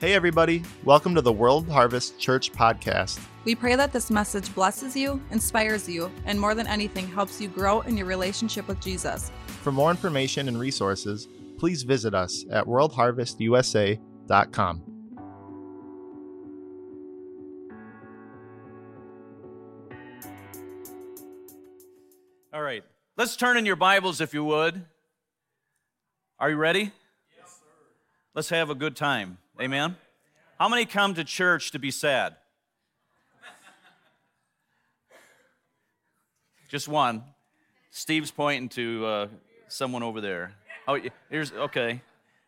Hey, everybody. Welcome to the World Harvest Church podcast. We pray that this message blesses you, inspires you, and more than anything, helps you grow in your relationship with Jesus. For more information and resources, please visit us at worldharvestusa.com. All right. Let's turn in your Bibles if you would. Are you ready? Yes, sir. Let's have a good time. Amen. How many come to church to be sad? Just one. Steve's pointing to uh, someone over there. Oh, here's okay.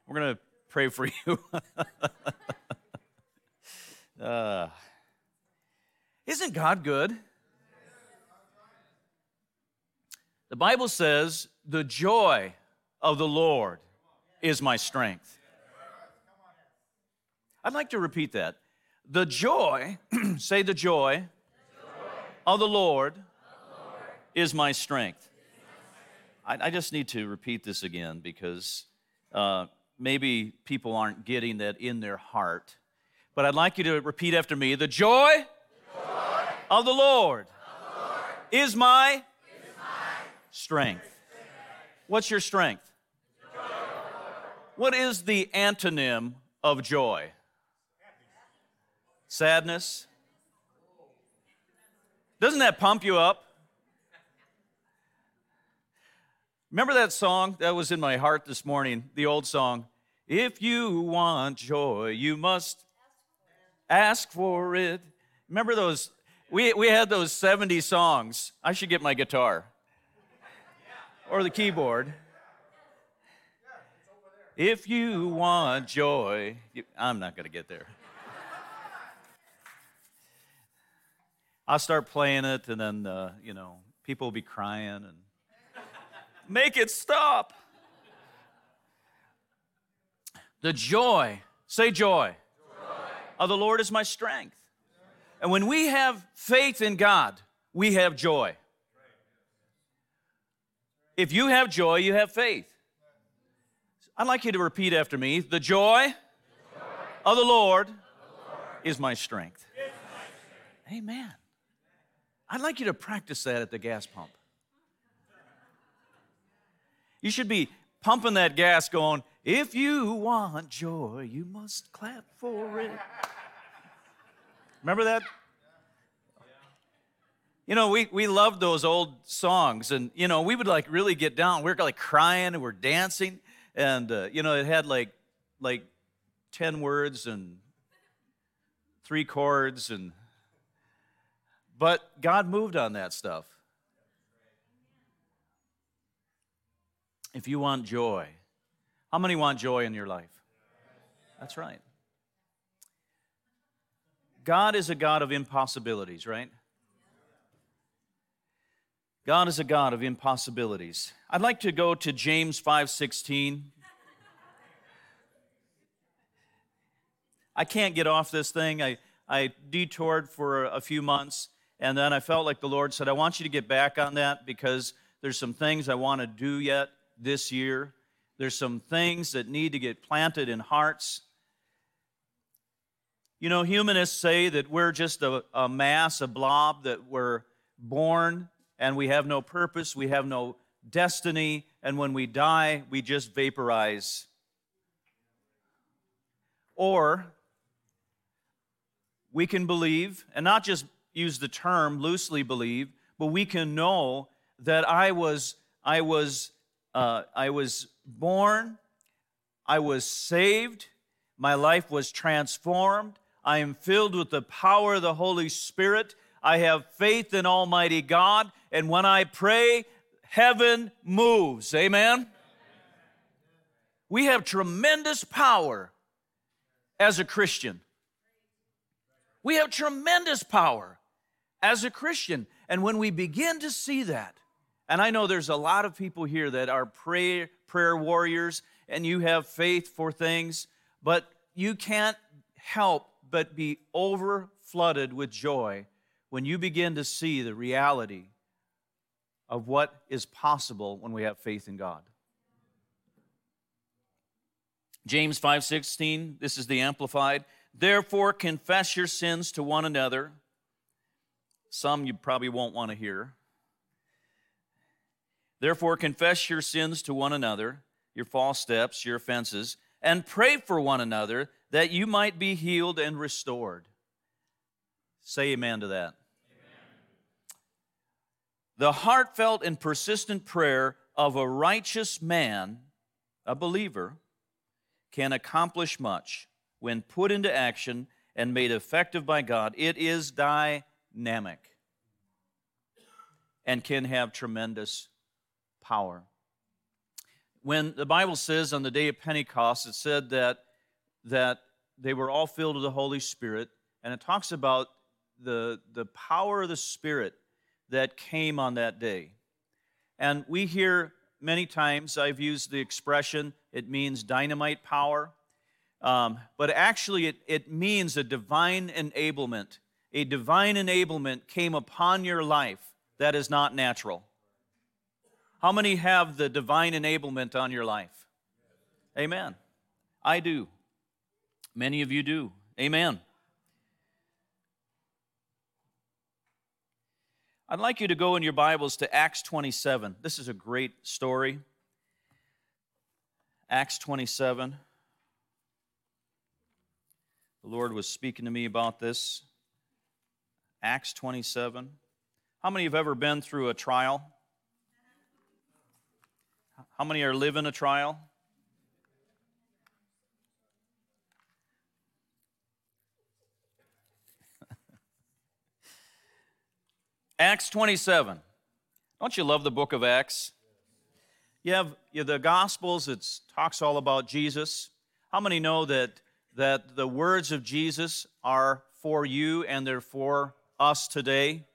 We're gonna pray for you. uh, isn't God good? The Bible says, "The joy of the Lord is my strength." I'd like to repeat that. The joy, say the joy, the joy. of the Lord, is my strength. I, I, just need to repeat this again because uh, maybe people aren't getting that in their heart. But I'd like you to repeat after me the joy, the joy of, the Lord, of the Lord is my, is my strength. strength. What's your strength? What is the antonym of joy? Sadness. Doesn't that pump you up? Remember that song that was in my heart this morning, the old song? If you want joy, you must ask for it. Remember those? We, we had those 70 songs. I should get my guitar or the keyboard. If you want joy, you, I'm not going to get there. I'll start playing it, and then, uh, you know, people will be crying and Make it stop. The joy, say joy, joy. of the Lord is my strength. And when we have faith in God, we have joy. If you have joy, you have faith. I'd like you to repeat after me the joy, the joy of the Lord, the Lord is, my is my strength. Amen. I'd like you to practice that at the gas pump. You should be pumping that gas going, if you want joy, you must clap for it. Remember that? You know, we, we loved those old songs, and, you know, we would like really get down. We are like crying and we're dancing, and, uh, you know, it had like, like 10 words and three chords, and, but God moved on that stuff. if you want joy, how many want joy in your life? That's right. God is a God of impossibilities, right? God is a God of impossibilities. I'd like to go to James 5:16. I can't get off this thing. I, I detoured for a few months, and then I felt like the Lord said, I want you to get back on that because there's some things I want to do yet this year. There's some things that need to get planted in hearts. You know, humanists say that we're just a, a mass, a blob, that we're born and we have no purpose, we have no destiny, and when we die, we just vaporize. Or we can believe, and not just use the term loosely believe, but we can know that I was, I was uh, I was born, I was saved, my life was transformed. I am filled with the power of the Holy Spirit. I have faith in Almighty God, and when I pray, heaven moves. Amen? We have tremendous power as a Christian. We have tremendous power as a Christian. And when we begin to see that, and I know there's a lot of people here that are prayer, prayer warriors and you have faith for things, but you can't help but be over flooded with joy when you begin to see the reality of what is possible when we have faith in God. James 5:16, this is the amplified. Therefore confess your sins to one another. Some you probably won't want to hear. Therefore confess your sins to one another, your false steps, your offenses, and pray for one another that you might be healed and restored. Say amen to that. The heartfelt and persistent prayer of a righteous man, a believer, can accomplish much when put into action and made effective by God. It is dynamic and can have tremendous power. When the Bible says on the day of Pentecost, it said that, that they were all filled with the Holy Spirit, and it talks about the, the power of the Spirit that came on that day. And we hear many times, I've used the expression, it means dynamite power. Um, but actually, it, it means a divine enablement. A divine enablement came upon your life that is not natural. How many have the divine enablement on your life? Amen. I do. Many of you do. Amen. I'd like you to go in your Bibles to Acts 27. This is a great story. Acts 27. The Lord was speaking to me about this. Acts 27. How many have ever been through a trial? How many are living a trial? Acts 27. Don't you love the book of Acts? You have, you the Gospels, it talks all about Jesus. How many know that, that the words of Jesus are for you and they're for us today?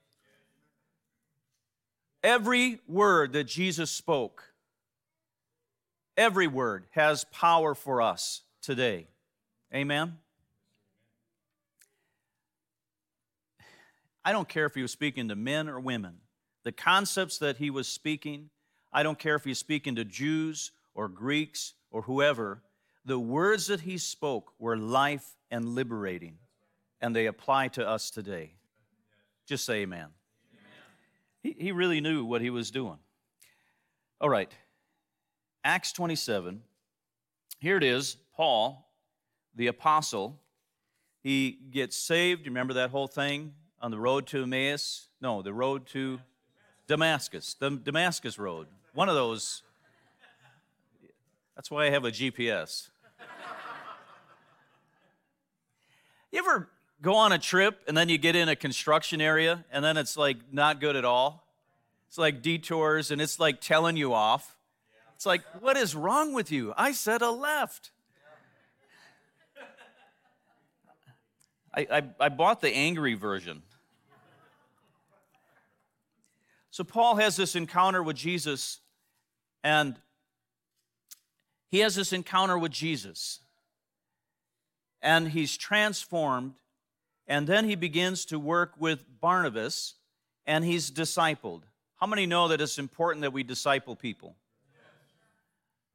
Every word that Jesus spoke, every word has power for us today. Amen? I don't care if he was speaking to men or women. The concepts that he was speaking, I don't care if he was speaking to Jews or Greeks or whoever, the words that he spoke were life and liberating, and they apply to us today. Just say amen. amen. He, he really knew what he was doing. All right, Acts 27. Here it is Paul, the apostle, he gets saved. You remember that whole thing? on the road to Emmaus? No, the road to Damascus, the Damascus Road. One of those. That's why I have a GPS. you ever go on a trip and then you get in a construction area and then it's like not good at all? It's like detours and it's like telling you off. It's like, what is wrong with you? I said a left. I, I, I bought the angry version. So Paul has this encounter with Jesus, and he has this encounter with Jesus. And he's transformed, and then he begins to work with Barnabas, and he's discipled. How many know that it's important that we disciple people?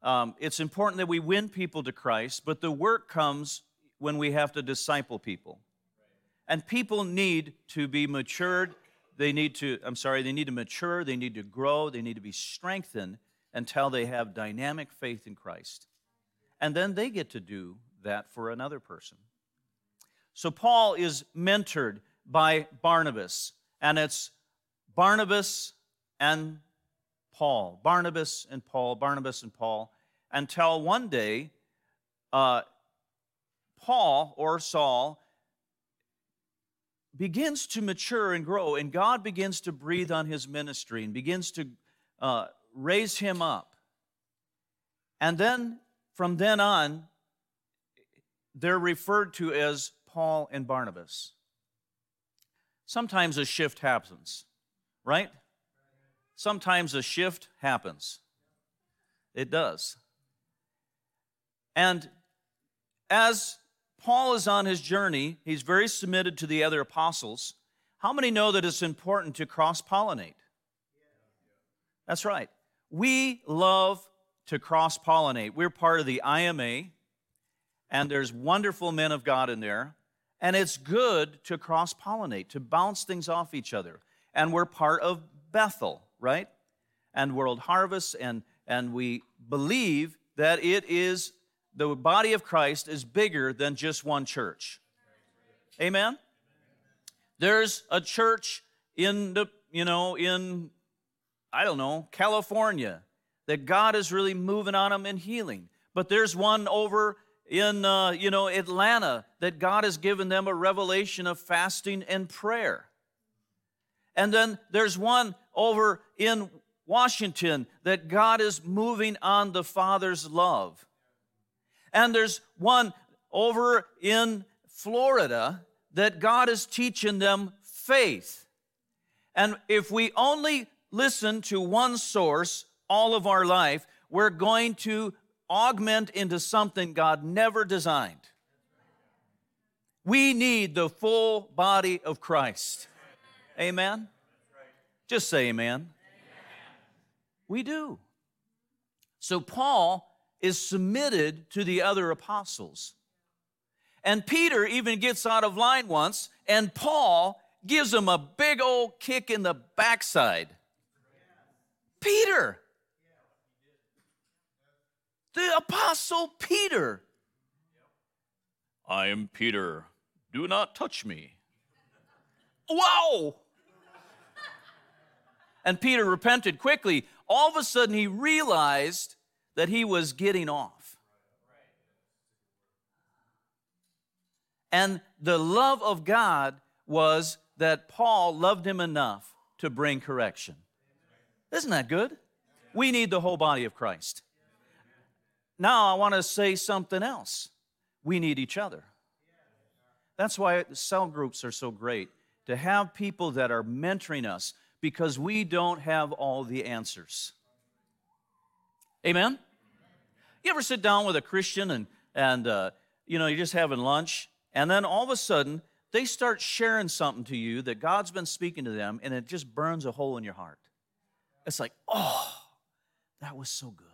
Um, it's important that we win people to Christ, but the work comes when we have to disciple people. And people need to be matured. They need to, I'm sorry, they need to mature, they need to grow, they need to be strengthened until they have dynamic faith in Christ. And then they get to do that for another person. So Paul is mentored by Barnabas, and it's Barnabas and Paul, Barnabas and Paul, Barnabas and Paul, until one day, uh, Paul or Saul begins to mature and grow, and God begins to breathe on his ministry and begins to uh, raise him up. And then from then on, they're referred to as Paul and Barnabas. Sometimes a shift happens, right? Sometimes a shift happens. It does. And as Paul is on his journey. He's very submitted to the other apostles. How many know that it's important to cross pollinate? That's right. We love to cross pollinate. We're part of the IMA, and there's wonderful men of God in there. And it's good to cross pollinate, to bounce things off each other. And we're part of Bethel, right? And World Harvest, and, and we believe that it is the body of Christ is bigger than just one church. Amen? There's a church in the, you know, in, I don't know, California that God is really moving on them and healing. But there's one over in, uh, you know, Atlanta that God has given them a revelation of fasting and prayer. And then there's one over in Washington that God is moving on the Father's love. And there's one over in Florida that God is teaching them faith. And if we only listen to one source all of our life, we're going to augment into something God never designed. We need the full body of Christ. Amen? Just say amen. We do. So Paul is submitted to the other apostles. And Peter even gets out of line once, and Paul gives him a big old kick in the backside. Peter, the apostle Peter. I am Peter. Do not touch me. Wow! And Peter repented quickly. All of a sudden, he realized that he was getting off. And the love of God was that Paul loved him enough to bring correction. Isn't that good? We need the whole body of Christ. Now, I want to say something else. We need each other. That's why cell groups are so great to have people that are mentoring us because we don't have all the answers. Amen? You ever sit down with a Christian and, and uh, you know, you're just having lunch, and then all of a sudden they start sharing something to you that God's been speaking to them, and it just burns a hole in your heart. It's like, oh, that was so good.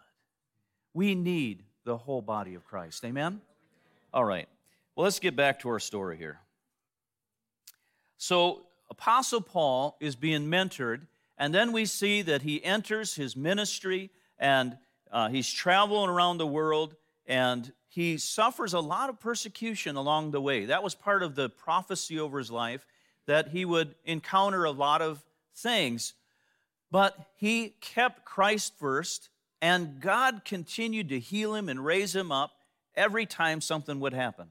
We need the whole body of Christ. Amen? All right. Well, let's get back to our story here. So, Apostle Paul is being mentored, and then we see that he enters his ministry and uh, he's traveling around the world and he suffers a lot of persecution along the way. That was part of the prophecy over his life that he would encounter a lot of things. But he kept Christ first, and God continued to heal him and raise him up every time something would happen.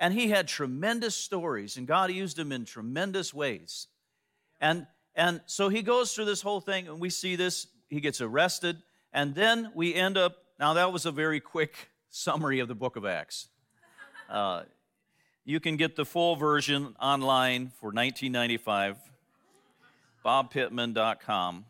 And he had tremendous stories, and God used him in tremendous ways. And, and so he goes through this whole thing, and we see this. He gets arrested and then we end up, now that was a very quick summary of the book of Acts. Uh, you can get the full version online for 1995, bobpittman.com.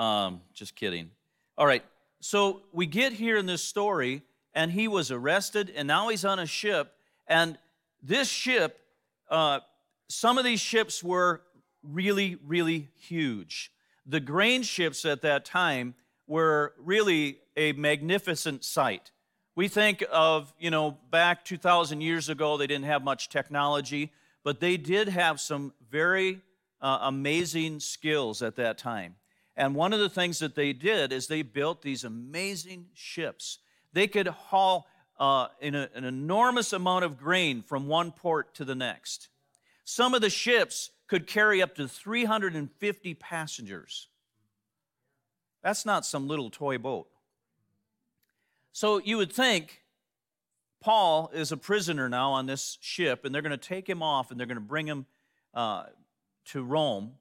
Um, just kidding. All right, so we get here in this story, and he was arrested, and now he's on a ship, and this ship, uh, some of these ships were really, really huge. The grain ships at that time were really a magnificent sight. We think of, you know, back 2,000 years ago, they didn't have much technology, but they did have some very uh, amazing skills at that time. And one of the things that they did is they built these amazing ships. They could haul uh, a, an enormous amount of grain from one port to the next. Some of the ships could carry up to 350 passengers. That's not some little toy boat. So you would think Paul is a prisoner now on this ship, and they're going to take him off and they're going to bring him uh, to Rome.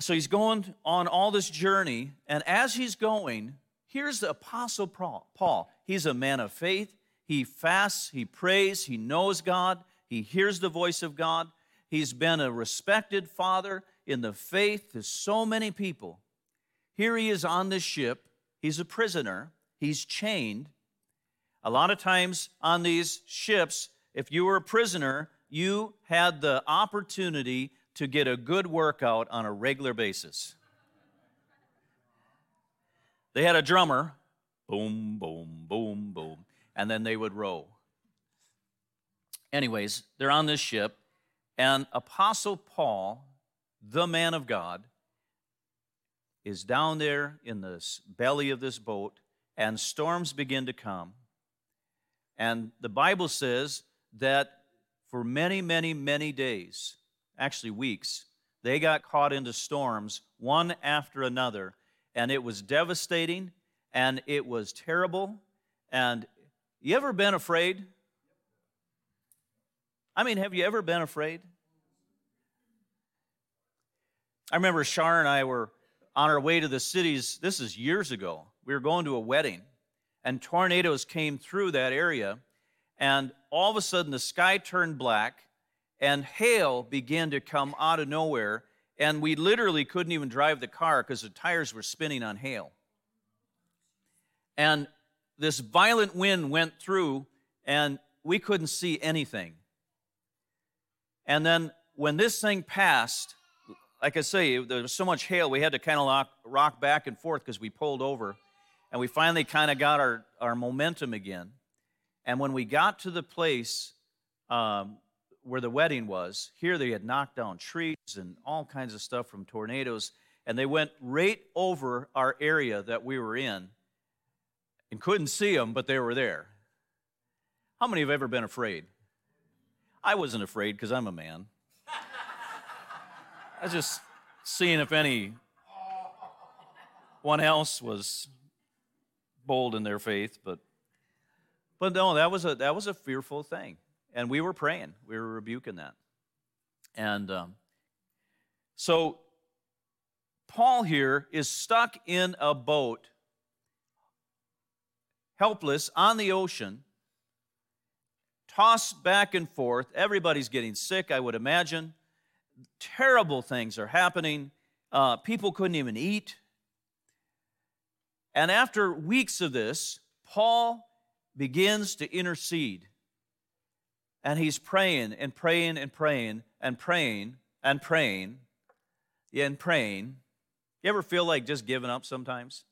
So he's going on all this journey, and as he's going, here's the Apostle Paul. He's a man of faith. He fasts, he prays, he knows God, he hears the voice of God. He's been a respected father in the faith to so many people. Here he is on this ship. He's a prisoner, he's chained. A lot of times on these ships, if you were a prisoner, you had the opportunity to get a good workout on a regular basis. They had a drummer, boom, boom, boom, boom, and then they would row. Anyways, they're on this ship, and Apostle Paul, the man of God, is down there in the belly of this boat, and storms begin to come. And the Bible says that for many, many, many days, actually weeks, they got caught into storms one after another. And it was devastating and it was terrible. And you ever been afraid? I mean, have you ever been afraid? I remember Shar and I were on our way to the cities, this is years ago. We were going to a wedding, and tornadoes came through that area, and all of a sudden the sky turned black, and hail began to come out of nowhere, and we literally couldn't even drive the car because the tires were spinning on hail. And this violent wind went through, and we couldn't see anything. And then when this thing passed, like I say, there was so much hail, we had to kind of rock, back and forth because we pulled over. And we finally kind of got our, our momentum again. And when we got to the place um, where the wedding was, here they had knocked down trees and all kinds of stuff from tornadoes. And they went right over our area that we were in and couldn't see them, but they were there. How many have ever been afraid? I wasn't afraid because I'm a man. I was just seeing if any one else was bold in their faith, but but no, that was a that was a fearful thing, and we were praying, we were rebuking that, and um, so Paul here is stuck in a boat, helpless on the ocean, tossed back and forth. Everybody's getting sick, I would imagine terrible things are happening. Uh, people couldn't even eat. And after weeks of this, Paul begins to intercede. And he's praying and praying and praying and praying and praying and praying. You ever feel like just giving up sometimes?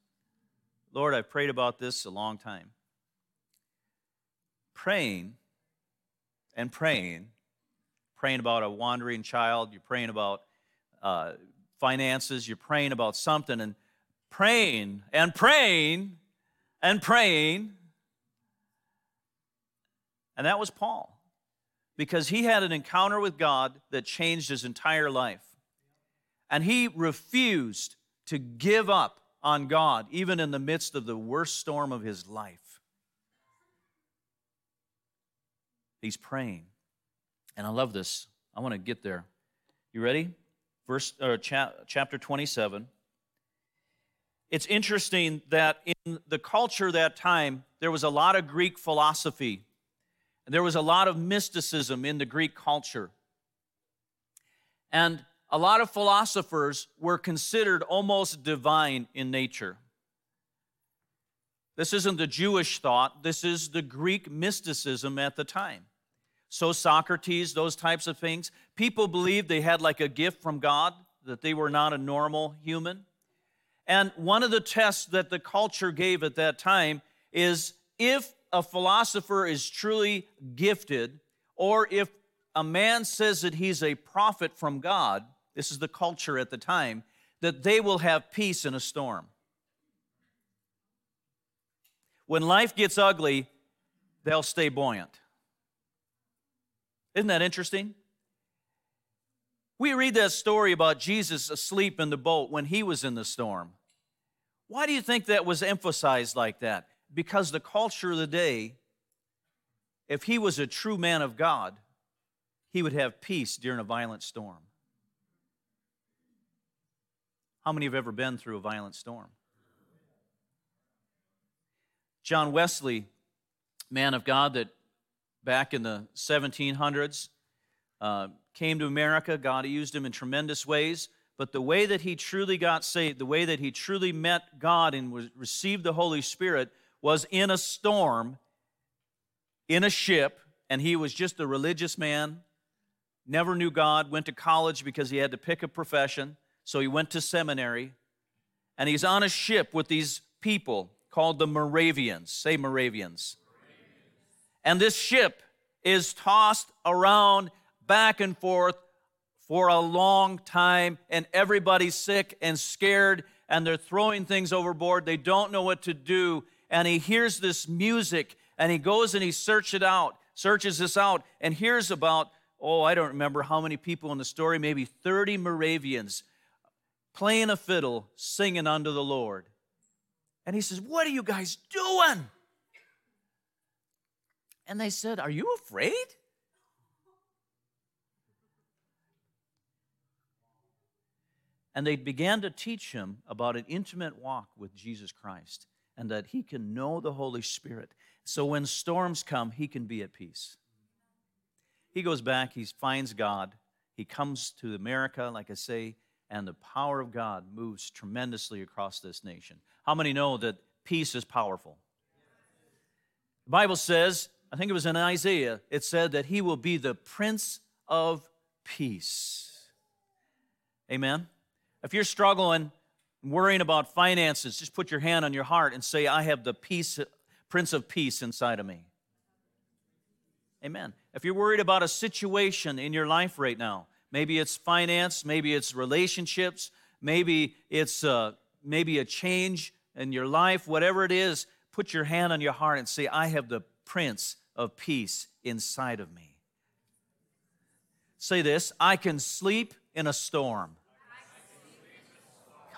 Lord, I've prayed about this a long time. Praying and praying praying about a wandering child, you're praying about uh, finances, you're praying about something, and praying and praying and praying. And that was Paul, because he had an encounter with God that changed his entire life. And he refused to give up on God, even in the midst of the worst storm of his life. He's praying. And I love this. I want to get there. You ready? Verse or cha- chapter 27. It's interesting that in the culture that time, there was a lot of Greek philosophy. And there was a lot of mysticism in the Greek culture. And a lot of philosophers were considered almost divine in nature. This isn't the Jewish thought, this is the Greek mysticism at the time. So, Socrates, those types of things. People believed they had like a gift from God, that they were not a normal human. And one of the tests that the culture gave at that time is if a philosopher is truly gifted, or if a man says that he's a prophet from God, this is the culture at the time, that they will have peace in a storm. When life gets ugly, they'll stay buoyant. Isn't that interesting? We read that story about Jesus asleep in the boat when he was in the storm. Why do you think that was emphasized like that? Because the culture of the day, if he was a true man of God, he would have peace during a violent storm. How many have ever been through a violent storm? John Wesley, man of God that back in the 1700s, uh, came to America. God used him in tremendous ways. But the way that he truly got saved, the way that he truly met God and was, received the Holy Spirit was in a storm, in a ship, and he was just a religious man, never knew God, went to college because he had to pick a profession. So he went to seminary, and he's on a ship with these people called the Moravians. Say Moravians. And this ship is tossed around back and forth for a long time, and everybody's sick and scared, and they're throwing things overboard. They don't know what to do. And he hears this music, and he goes and he searches it out, searches this out, and hears about, oh, I don't remember how many people in the story, maybe 30 Moravians playing a fiddle, singing unto the Lord. And he says, What are you guys doing? And they said, Are you afraid? And they began to teach him about an intimate walk with Jesus Christ and that he can know the Holy Spirit. So when storms come, he can be at peace. He goes back, he finds God, he comes to America, like I say, and the power of God moves tremendously across this nation. How many know that peace is powerful? The Bible says, I think it was in Isaiah, it said that he will be the Prince of Peace. Amen. If you're struggling, worrying about finances, just put your hand on your heart and say, I have the peace, Prince of Peace inside of me. Amen. If you're worried about a situation in your life right now, maybe it's finance, maybe it's relationships, maybe it's uh, maybe a change in your life, whatever it is, put your hand on your heart and say, I have the Prince of Peace inside of me. Say this I can sleep in a storm.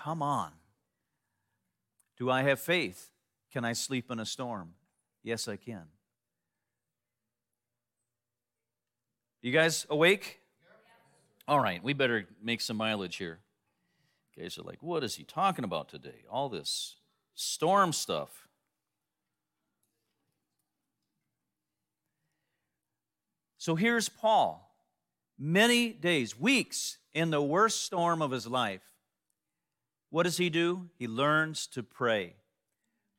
Come on. Do I have faith? Can I sleep in a storm? Yes, I can. You guys awake? All right, we better make some mileage here. Guys are like, what is he talking about today? All this storm stuff. So here's Paul, many days, weeks in the worst storm of his life. What does he do? He learns to pray.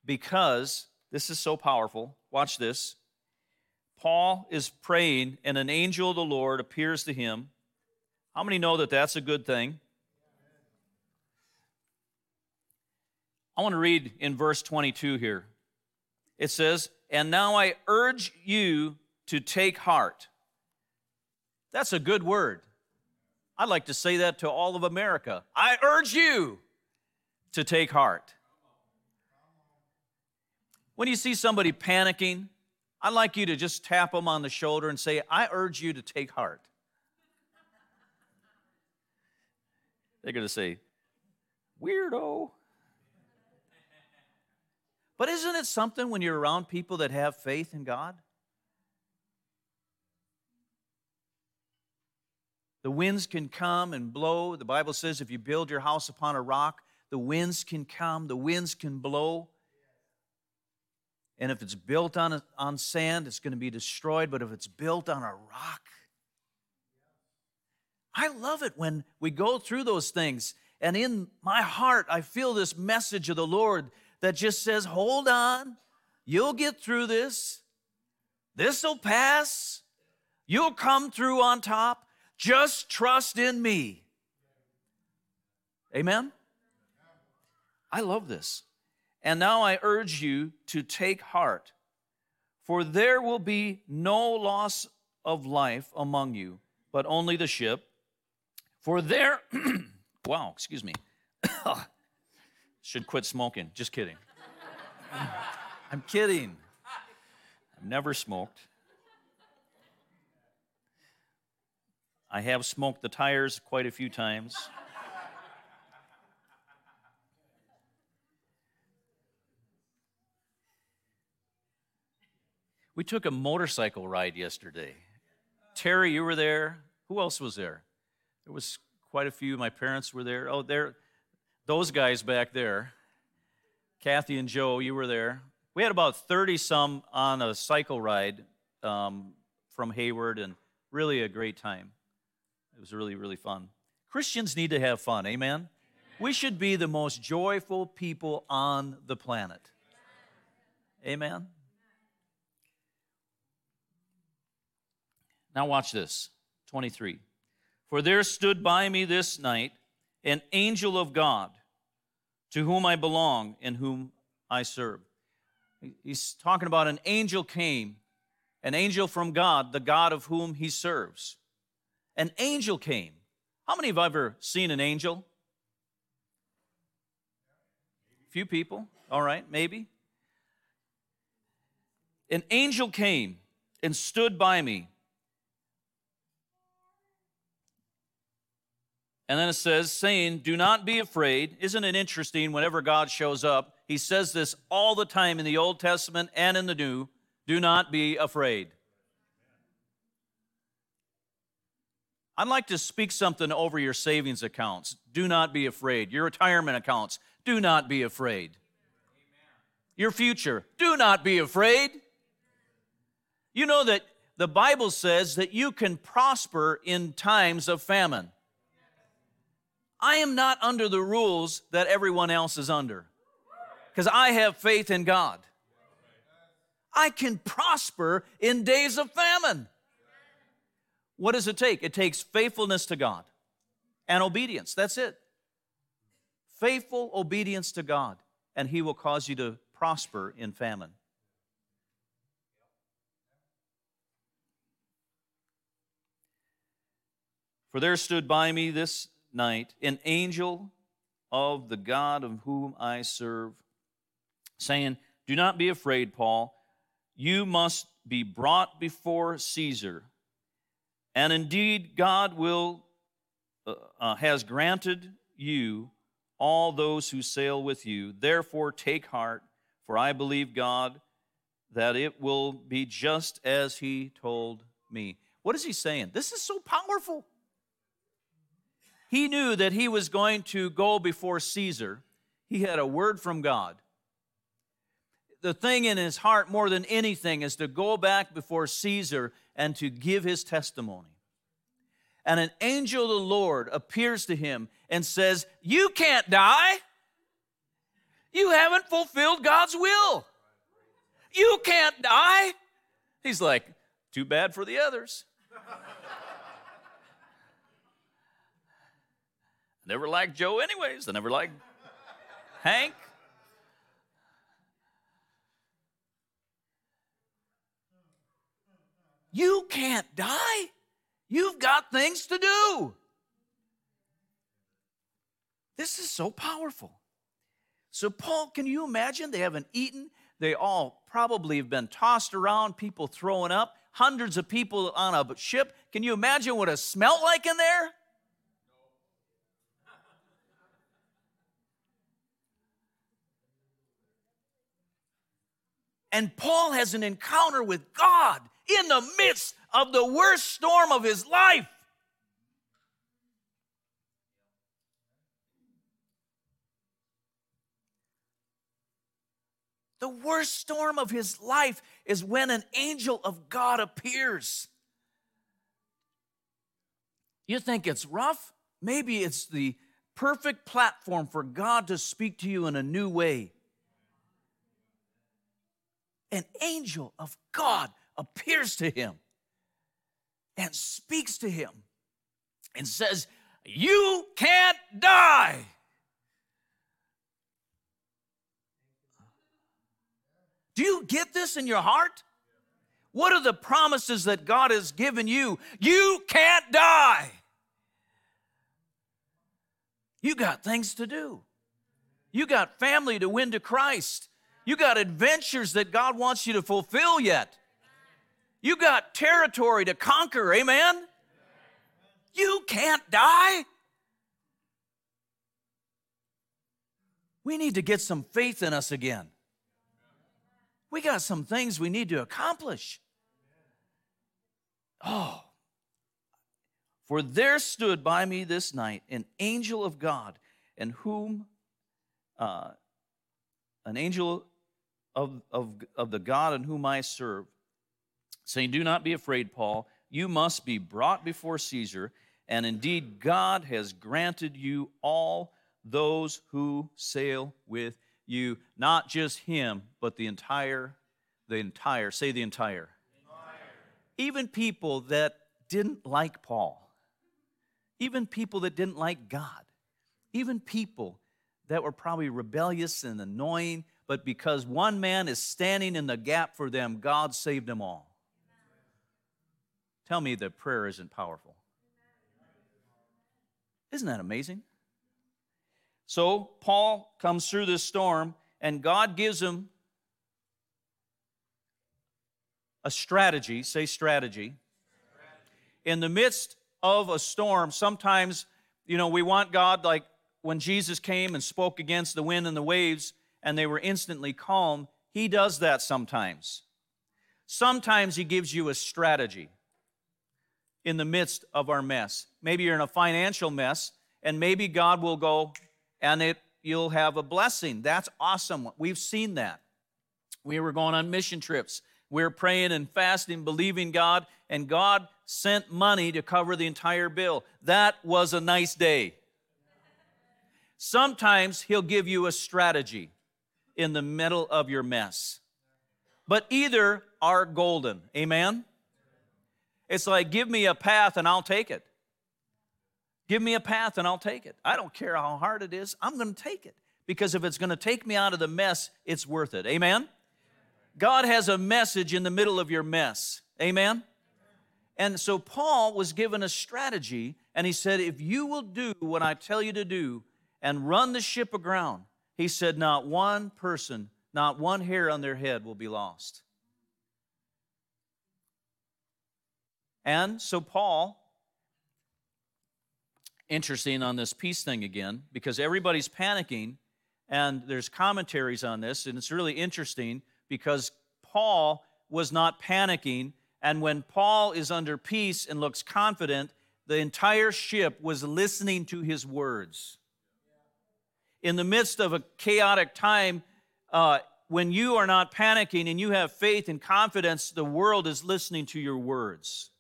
Because this is so powerful. Watch this. Paul is praying, and an angel of the Lord appears to him. How many know that that's a good thing? I want to read in verse 22 here. It says, And now I urge you to take heart. That's a good word. I'd like to say that to all of America. I urge you to take heart. When you see somebody panicking, I'd like you to just tap them on the shoulder and say, I urge you to take heart. They're going to say, weirdo. But isn't it something when you're around people that have faith in God? The winds can come and blow. The Bible says if you build your house upon a rock, the winds can come, the winds can blow. And if it's built on, a, on sand, it's going to be destroyed. But if it's built on a rock, I love it when we go through those things. And in my heart, I feel this message of the Lord that just says, Hold on, you'll get through this. This will pass. You'll come through on top. Just trust in me. Amen? I love this. And now I urge you to take heart, for there will be no loss of life among you, but only the ship. For there, wow, excuse me. Should quit smoking. Just kidding. I'm kidding. I've never smoked. I have smoked the tires quite a few times. We took a motorcycle ride yesterday. Terry, you were there. Who else was there? There was quite a few. My parents were there. Oh, there, those guys back there. Kathy and Joe, you were there. We had about 30 some on a cycle ride um, from Hayward and really a great time. It was really, really fun. Christians need to have fun, amen? We should be the most joyful people on the planet. Amen? Now, watch this 23. For there stood by me this night an angel of God, to whom I belong and whom I serve. He's talking about an angel came, an angel from God, the God of whom he serves. An angel came. How many have ever seen an angel? Few people. All right, maybe. An angel came and stood by me. And then it says, saying, Do not be afraid. Isn't it interesting whenever God shows up? He says this all the time in the Old Testament and in the New do not be afraid. I'd like to speak something over your savings accounts. Do not be afraid. Your retirement accounts. Do not be afraid. Your future. Do not be afraid. You know that the Bible says that you can prosper in times of famine. I am not under the rules that everyone else is under because I have faith in God. I can prosper in days of famine. What does it take? It takes faithfulness to God and obedience. That's it. Faithful obedience to God, and He will cause you to prosper in famine. For there stood by me this night an angel of the God of whom I serve, saying, Do not be afraid, Paul. You must be brought before Caesar. And indeed, God will uh, uh, has granted you all those who sail with you. Therefore, take heart, for I believe God that it will be just as He told me. What is He saying? This is so powerful. He knew that he was going to go before Caesar. He had a word from God. The thing in his heart, more than anything, is to go back before Caesar and to give his testimony. And an angel of the Lord appears to him and says, You can't die. You haven't fulfilled God's will. You can't die. He's like, Too bad for the others. Never liked Joe, anyways. I never liked Hank. You can't die. You've got things to do. This is so powerful. So, Paul, can you imagine? They haven't eaten. They all probably have been tossed around, people throwing up, hundreds of people on a ship. Can you imagine what it smelled like in there? And Paul has an encounter with God in the midst of the worst storm of his life. The worst storm of his life is when an angel of God appears. You think it's rough? Maybe it's the perfect platform for God to speak to you in a new way an angel of God appears to him and speaks to him and says, You can't die. Do you get this in your heart? What are the promises that God has given you? You can't die. You got things to do. You got family to win to Christ. You got adventures that God wants you to fulfill yet. You got territory to conquer, amen? You can't die. We need to get some faith in us again. We got some things we need to accomplish. Oh, for there stood by me this night an angel of God, and whom uh, an angel of, of, of the God in whom I serve, saying, Do not be afraid, Paul. You must be brought before Caesar, and indeed God has granted you all those who sail with you, not just him, but the entire, the entire, say the entire. entire. Even people that didn't like Paul, even people that didn't like God, even people that were probably rebellious and annoying, but because one man is standing in the gap for them, God saved them all. Tell me that prayer isn't powerful. Isn't that amazing? So Paul comes through this storm, and God gives him a strategy. Say strategy. In the midst of a storm, sometimes, you know, we want God, like when Jesus came and spoke against the wind and the waves, and they were instantly calm. He does that sometimes. Sometimes He gives you a strategy in the midst of our mess. Maybe you're in a financial mess, and maybe God will go and it you'll have a blessing. That's awesome. We've seen that. We were going on mission trips. We were praying and fasting, believing God, and God sent money to cover the entire bill. That was a nice day. Sometimes He'll give you a strategy in the middle of your mess. But either are golden. Amen? It's like, give me a path and I'll take it. Give me a path and I'll take it. I don't care how hard it is, I'm going to take it. Because if it's going to take me out of the mess, it's worth it. Amen? God has a message in the middle of your mess. Amen? And so Paul was given a strategy, and he said, If you will do what I tell you to do and run the ship aground, he said, Not one person, not one hair on their head will be lost. And so, Paul, interesting on this peace thing again, because everybody's panicking, and there's commentaries on this, and it's really interesting because Paul was not panicking. And when Paul is under peace and looks confident, the entire ship was listening to his words. In the midst of a chaotic time, uh, when you are not panicking and you have faith and confidence, the world is listening to your words.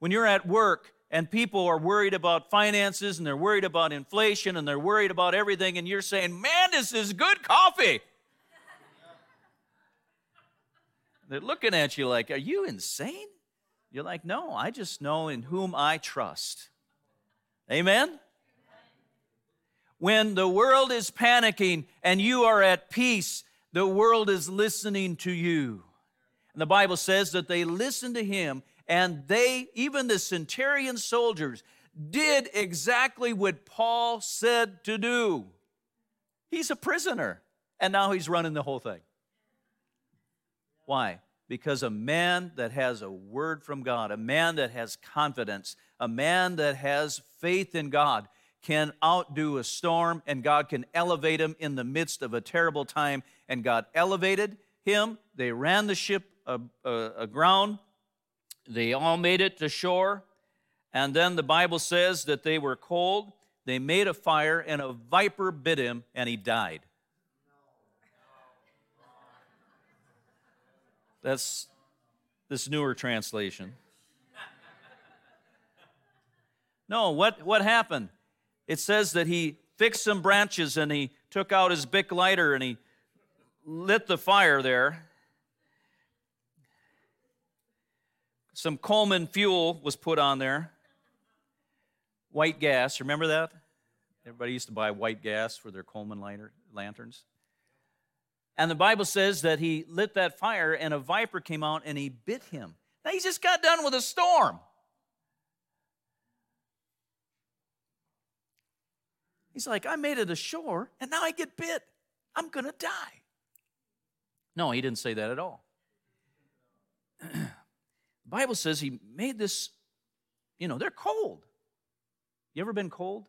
When you're at work and people are worried about finances and they're worried about inflation and they're worried about everything, and you're saying, Man, this is good coffee. They're looking at you like, Are you insane? You're like, No, I just know in whom I trust. Amen? When the world is panicking and you are at peace, the world is listening to you. And the Bible says that they listened to him and they, even the centurion soldiers, did exactly what Paul said to do. He's a prisoner, and now he's running the whole thing. Why? Because a man that has a word from God, a man that has confidence, a man that has faith in God, can outdo a storm and God can elevate him in the midst of a terrible time. And God elevated him. They ran the ship uh, uh, aground. They all made it to shore. And then the Bible says that they were cold. They made a fire, and a viper bit him, and he died. That's this newer translation. No, what, what happened? It says that he fixed some branches and he took out his Bic lighter and he lit the fire there. Some Coleman fuel was put on there. White gas, remember that? Everybody used to buy white gas for their Coleman lanterns. And the Bible says that he lit that fire and a viper came out and he bit him. Now he just got done with a storm. He's like, I made it ashore and now I get bit. I'm going to die. No, he didn't say that at all. the Bible says he made this, you know, they're cold. You ever been cold?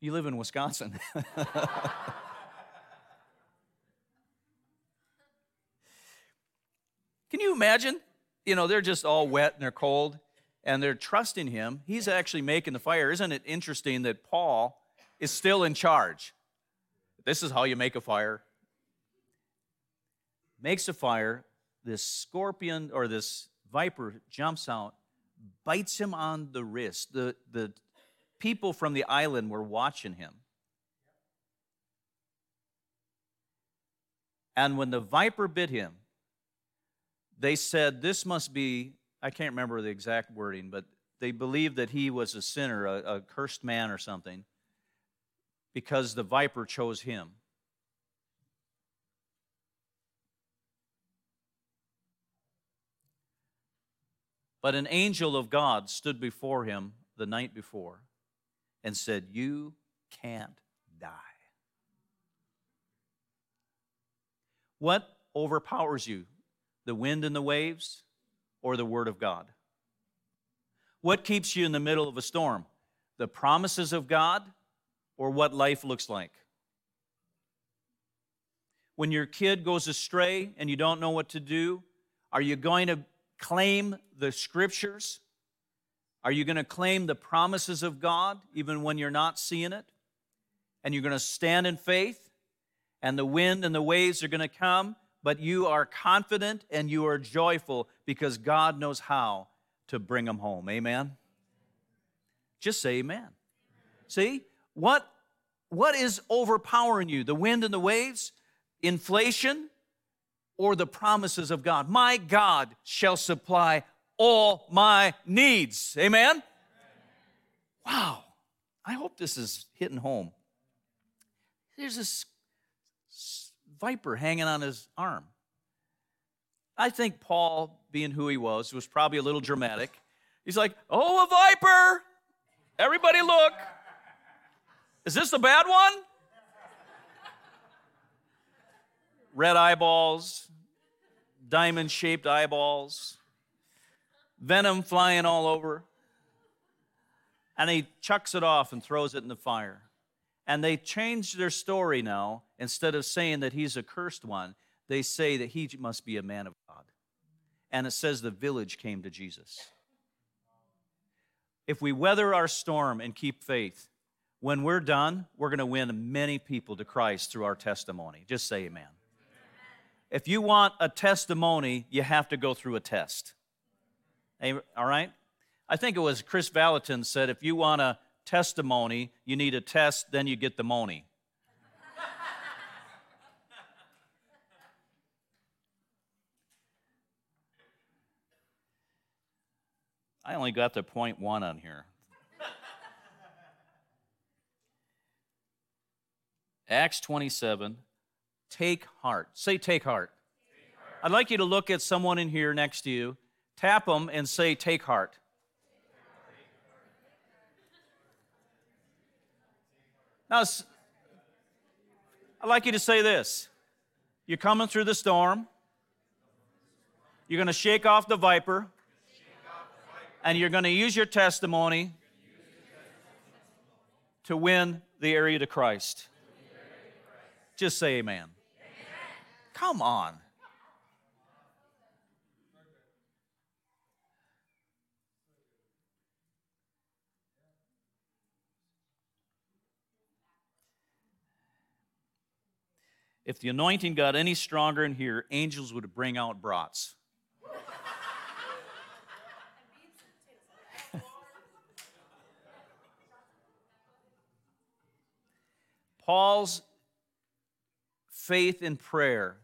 You live in Wisconsin. Can you imagine? You know, they're just all wet and they're cold and they're trusting him. He's actually making the fire. Isn't it interesting that Paul is still in charge? This is how you make a fire. Makes a fire. This scorpion or this viper jumps out, bites him on the wrist. The, the people from the island were watching him. And when the viper bit him, they said, This must be I can't remember the exact wording, but they believed that he was a sinner, a, a cursed man or something. because the viper chose him. But an angel of God stood before him the night before and said, You can't die. What overpowers you, the wind and the waves or the Word of God? What keeps you in the middle of a storm? The promises of God or what life looks like? When your kid goes astray and you don't know what to do, are you going to claim the scriptures? Are you going to claim the promises of God even when you're not seeing it? And you're going to stand in faith, and the wind and the waves are going to come, but you are confident and you are joyful because God knows how to bring them home. Amen? Just say amen. See? What, what is overpowering you? The wind and the waves? Inflation? or the promises of God. My God shall supply all my needs. Amen? Wow. I hope this is hitting home. There's this viper hanging on his arm. I think Paul, being who he was, was probably a little dramatic. He's like, Oh, a viper! Everybody look. Is this the bad one? red eyeballs, diamond shaped eyeballs, venom flying all over. And he chucks it off and throws it in the fire. And they change their story now. Instead of saying that he's a cursed one, they say that he must be a man of God. And it says the village came to Jesus. If we weather our storm and keep faith, when we're done, we're going to win many people to Christ through our testimony. Just say amen. If you want a testimony, you have to go through a test. All right? I think it was Chris Valentin said if you want a testimony, you need a test, then you get the money. I only got the point one on here. Acts 27, Take heart. Say, take heart. take heart. I'd like you to look at someone in here next to you, tap them, and say, take heart. Now, I'd like you to say this. You're coming through the storm. You're going to shake off the viper. And you're going to use your testimony to win the area to Christ. Just say amen. Come on. If the anointing got any stronger in here, angels would bring out brats. Paul's faith in prayer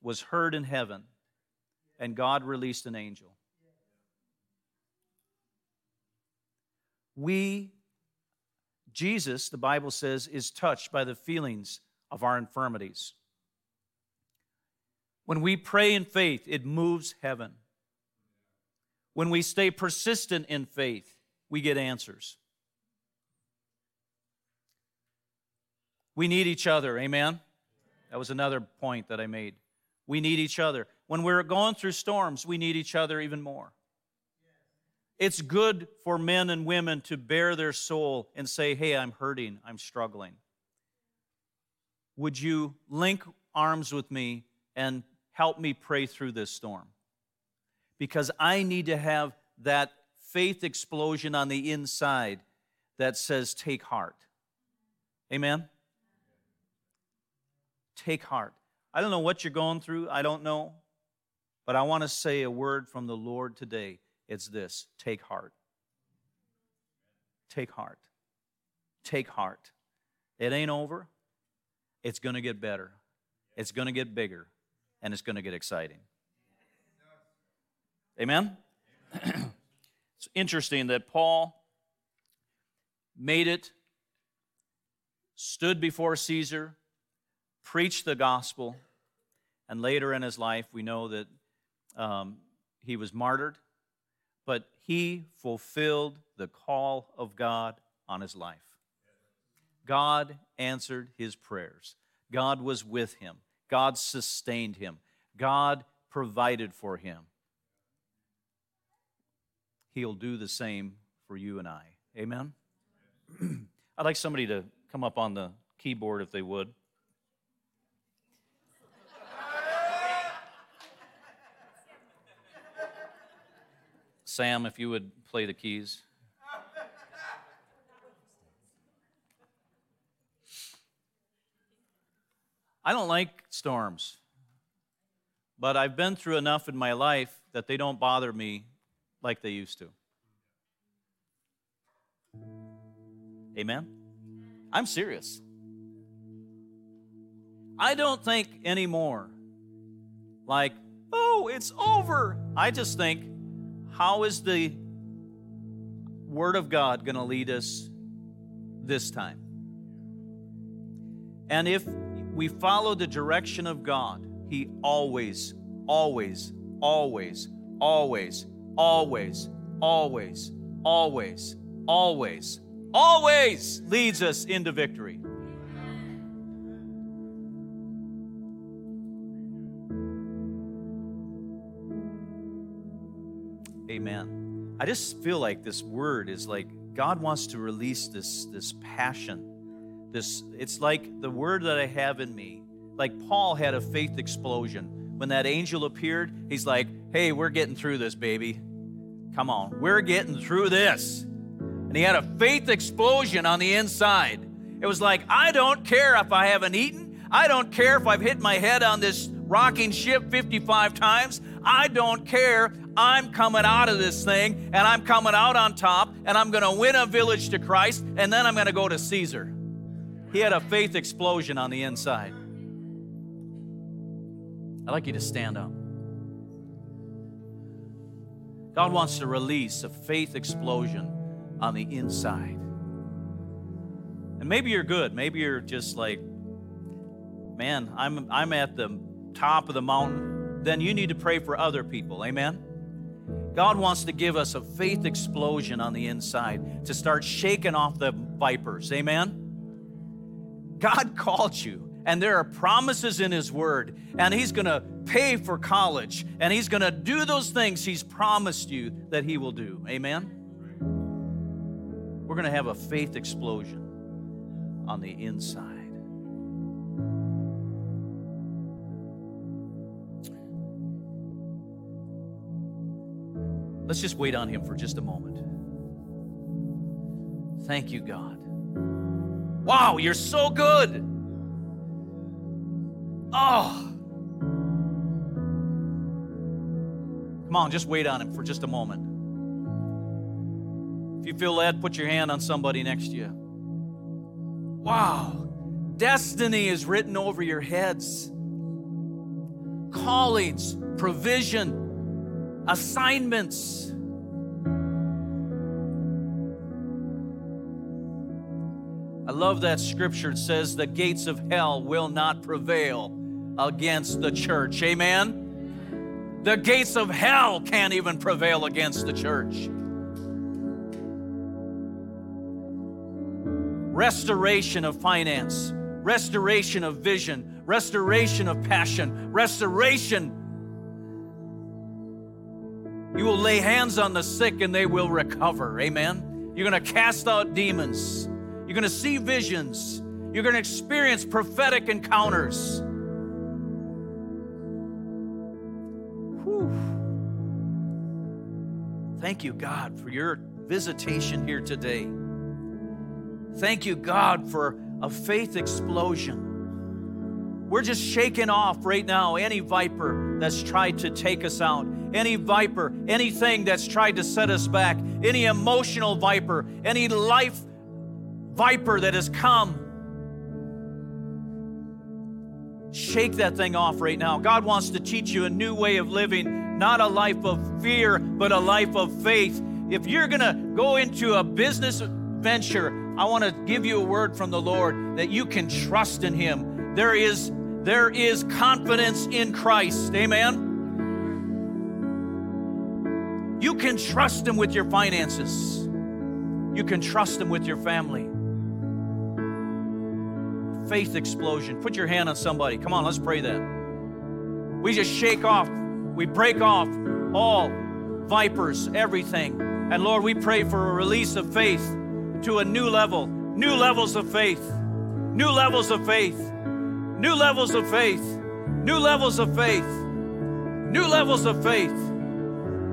was heard in heaven, and God released an angel. We, Jesus, the Bible says, is touched by the feelings of our infirmities. When we pray in faith, it moves heaven. When we stay persistent in faith, we get answers. We need each other, amen? That was another point that I made. We need each other. When we're going through storms, we need each other even more. It's good for men and women to bare their soul and say, Hey, I'm hurting, I'm struggling. Would you link arms with me and help me pray through this storm? Because I need to have that faith explosion on the inside that says, Take heart. Amen? Take heart. I don't know what you're going through, I don't know. But I want to say a word from the Lord today. It's this take heart. Take heart. Take heart. It ain't over. It's going to get better. It's going to get bigger. And it's going to get exciting. Amen? it's interesting that Paul made it stood before Caesar, preached the gospel, and later in his life, we know that um, he was martyred, but he fulfilled the call of God on his life. God answered his prayers. God was with him. God sustained him. God provided for him. He'll do the same for you and I. Amen? I'd like somebody to come up on the keyboard if they would. Sam, if you would play the keys. I don't like storms, but I've been through enough in my life that they don't bother me like they used to. Amen? I'm serious. I don't think anymore like, oh, it's over. I just think how is the Word of God going to lead us this time? And if we follow the direction of God, He always, always, always, always, always, always, always, always, always leads us into victory. Amen. I just feel like this word is like God wants to release this, this passion. This it's like the word that I have in me. Like Paul had a faith explosion. When that angel appeared, he's like, hey, we're getting through this, baby. Come on, we're getting through this. And he had a faith explosion on the inside. It was like, I don't care if I haven't eaten. I don't care if I've hit my head on this rocking ship 55 times. I don't care. I'm coming out of this thing and I'm coming out on top and I'm going to win a village to Christ and then I'm going to go to Caesar. He had a faith explosion on the inside. I'd like you to stand up. God wants to release a faith explosion on the inside. And maybe you're good. Maybe you're just like, man, I'm, I'm at the top of the mountain. Then you need to pray for other people. Amen? God wants to give us a faith explosion on the inside to start shaking off the vipers. Amen? God called you, and there are promises in His Word, and He's to pay for college, and He's to do those things He's promised you that He will do. Amen? We're to have a faith explosion on the inside. Let's just wait on Him for just a moment. Thank you, God. Wow, you're so good. Oh. Come on, just wait on Him for just a moment. If you feel led, put your hand on somebody next to you. Wow, destiny is written over your heads. Callings, provision, assignments. Love that scripture. It says, The gates of hell will not prevail against the church. Amen? The gates of hell can't even prevail against the church. Restoration of finance, restoration of vision, restoration of passion, restoration you will lay hands on the sick and they will recover. Amen. You're going to cast out demons. You're going to see visions. You're going to experience prophetic encounters. Whew. Thank you, God, for your visitation here today. Thank you, God, for a faith explosion. We're just shaking off right now any viper that's tried to take us out any viper, anything that's tried to set us back, any emotional viper, any life viper that has come. Shake that thing off right now. God wants to teach you a new way of living, not a life of fear, but a life of faith. If you're going to go into a business venture, I want to give you a word from the Lord that you can trust in Him. There is, there is confidence in Christ. Amen. You can trust Him with your finances. You can trust Him with your family. Faith explosion. Put your hand on somebody. Come on, let's pray that. We just shake off, we break off all vipers, everything. And Lord, we pray for a release of faith to a new level, new levels of faith, new levels of faith, new levels of faith, new levels of faith, new levels of faith.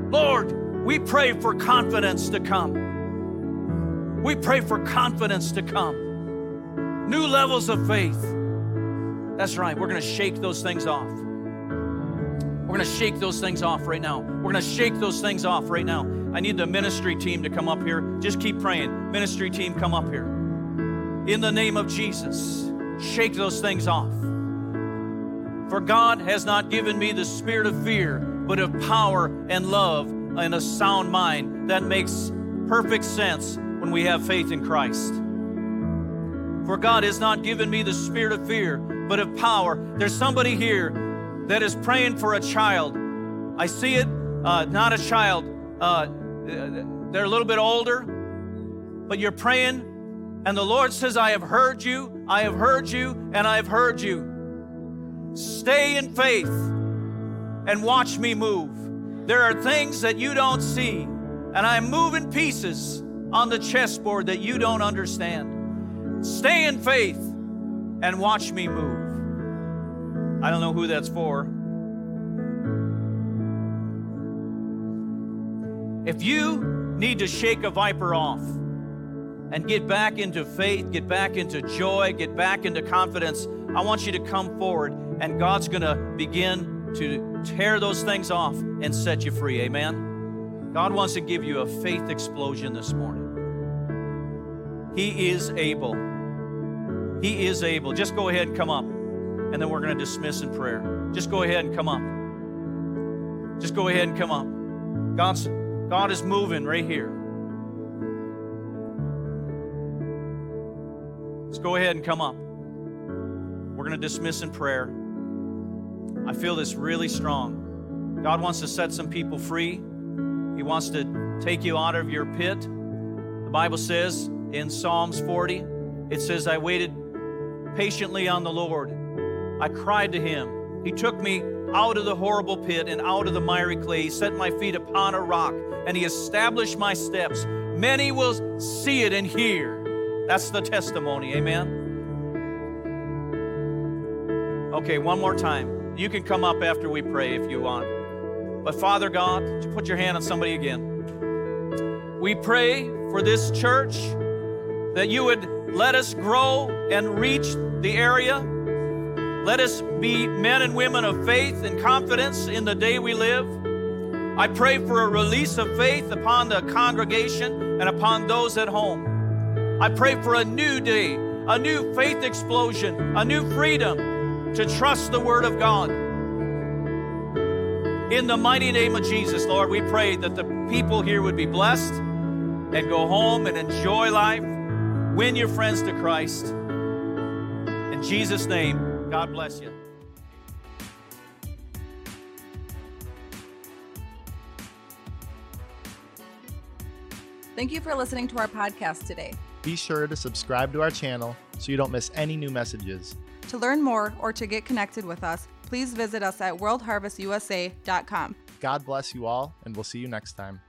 Lord, we pray for confidence to come. We pray for confidence to come. New levels of faith. That's right. We're going to shake those things off. We're going to shake those things off right now. We're going to shake those things off right now. I need the ministry team to come up here. Just keep praying. Ministry team, come up here. In the name of Jesus, shake those things off. For God has not given me the spirit of fear, but of power and love and a sound mind. That makes perfect sense when we have faith in Christ. For God has not given me the spirit of fear, but of power. There's somebody here that is praying for a child. I see it, uh, not a child. Uh, they're a little bit older, but you're praying, and the Lord says, I have heard you, I have heard you, and I have heard you. Stay in faith and watch me move. There are things that you don't see, and I'm moving pieces on the chessboard that you don't understand. Stay in faith and watch me move. I don't know who that's for. If you need to shake a viper off and get back into faith, get back into joy, get back into confidence, I want you to come forward and God's going to begin to tear those things off and set you free. Amen. God wants to give you a faith explosion this morning. He is able. He is able. Just go ahead and come up, and then we're going to dismiss in prayer. Just go ahead and come up. Just go ahead and come up. God's God is moving right here. Let's go ahead and come up. We're going to dismiss in prayer. I feel this really strong. God wants to set some people free. He wants to take you out of your pit. The Bible says in Psalms 40, it says, I waited patiently on the Lord. I cried to him. He took me out of the horrible pit and out of the miry clay. He set my feet upon a rock and he established my steps. Many will see it and hear. That's the testimony. Amen. Okay, one more time. You can come up after we pray if you want. But Father God, put your hand on somebody again. We pray for this church that you would let us grow and reach the area. Let us be men and women of faith and confidence in the day we live. I pray for a release of faith upon the congregation and upon those at home. I pray for a new day, a new faith explosion, a new freedom to trust the Word of God. In the mighty name of Jesus, Lord, we pray that the people here would be blessed and go home and enjoy life, win your friends to Christ. In Jesus' name, God bless you. Thank you for listening to our podcast today. Be sure to subscribe to our channel so you don't miss any new messages. To learn more or to get connected with us, please visit us at worldharvestusa.com. God bless you all, and we'll see you next time.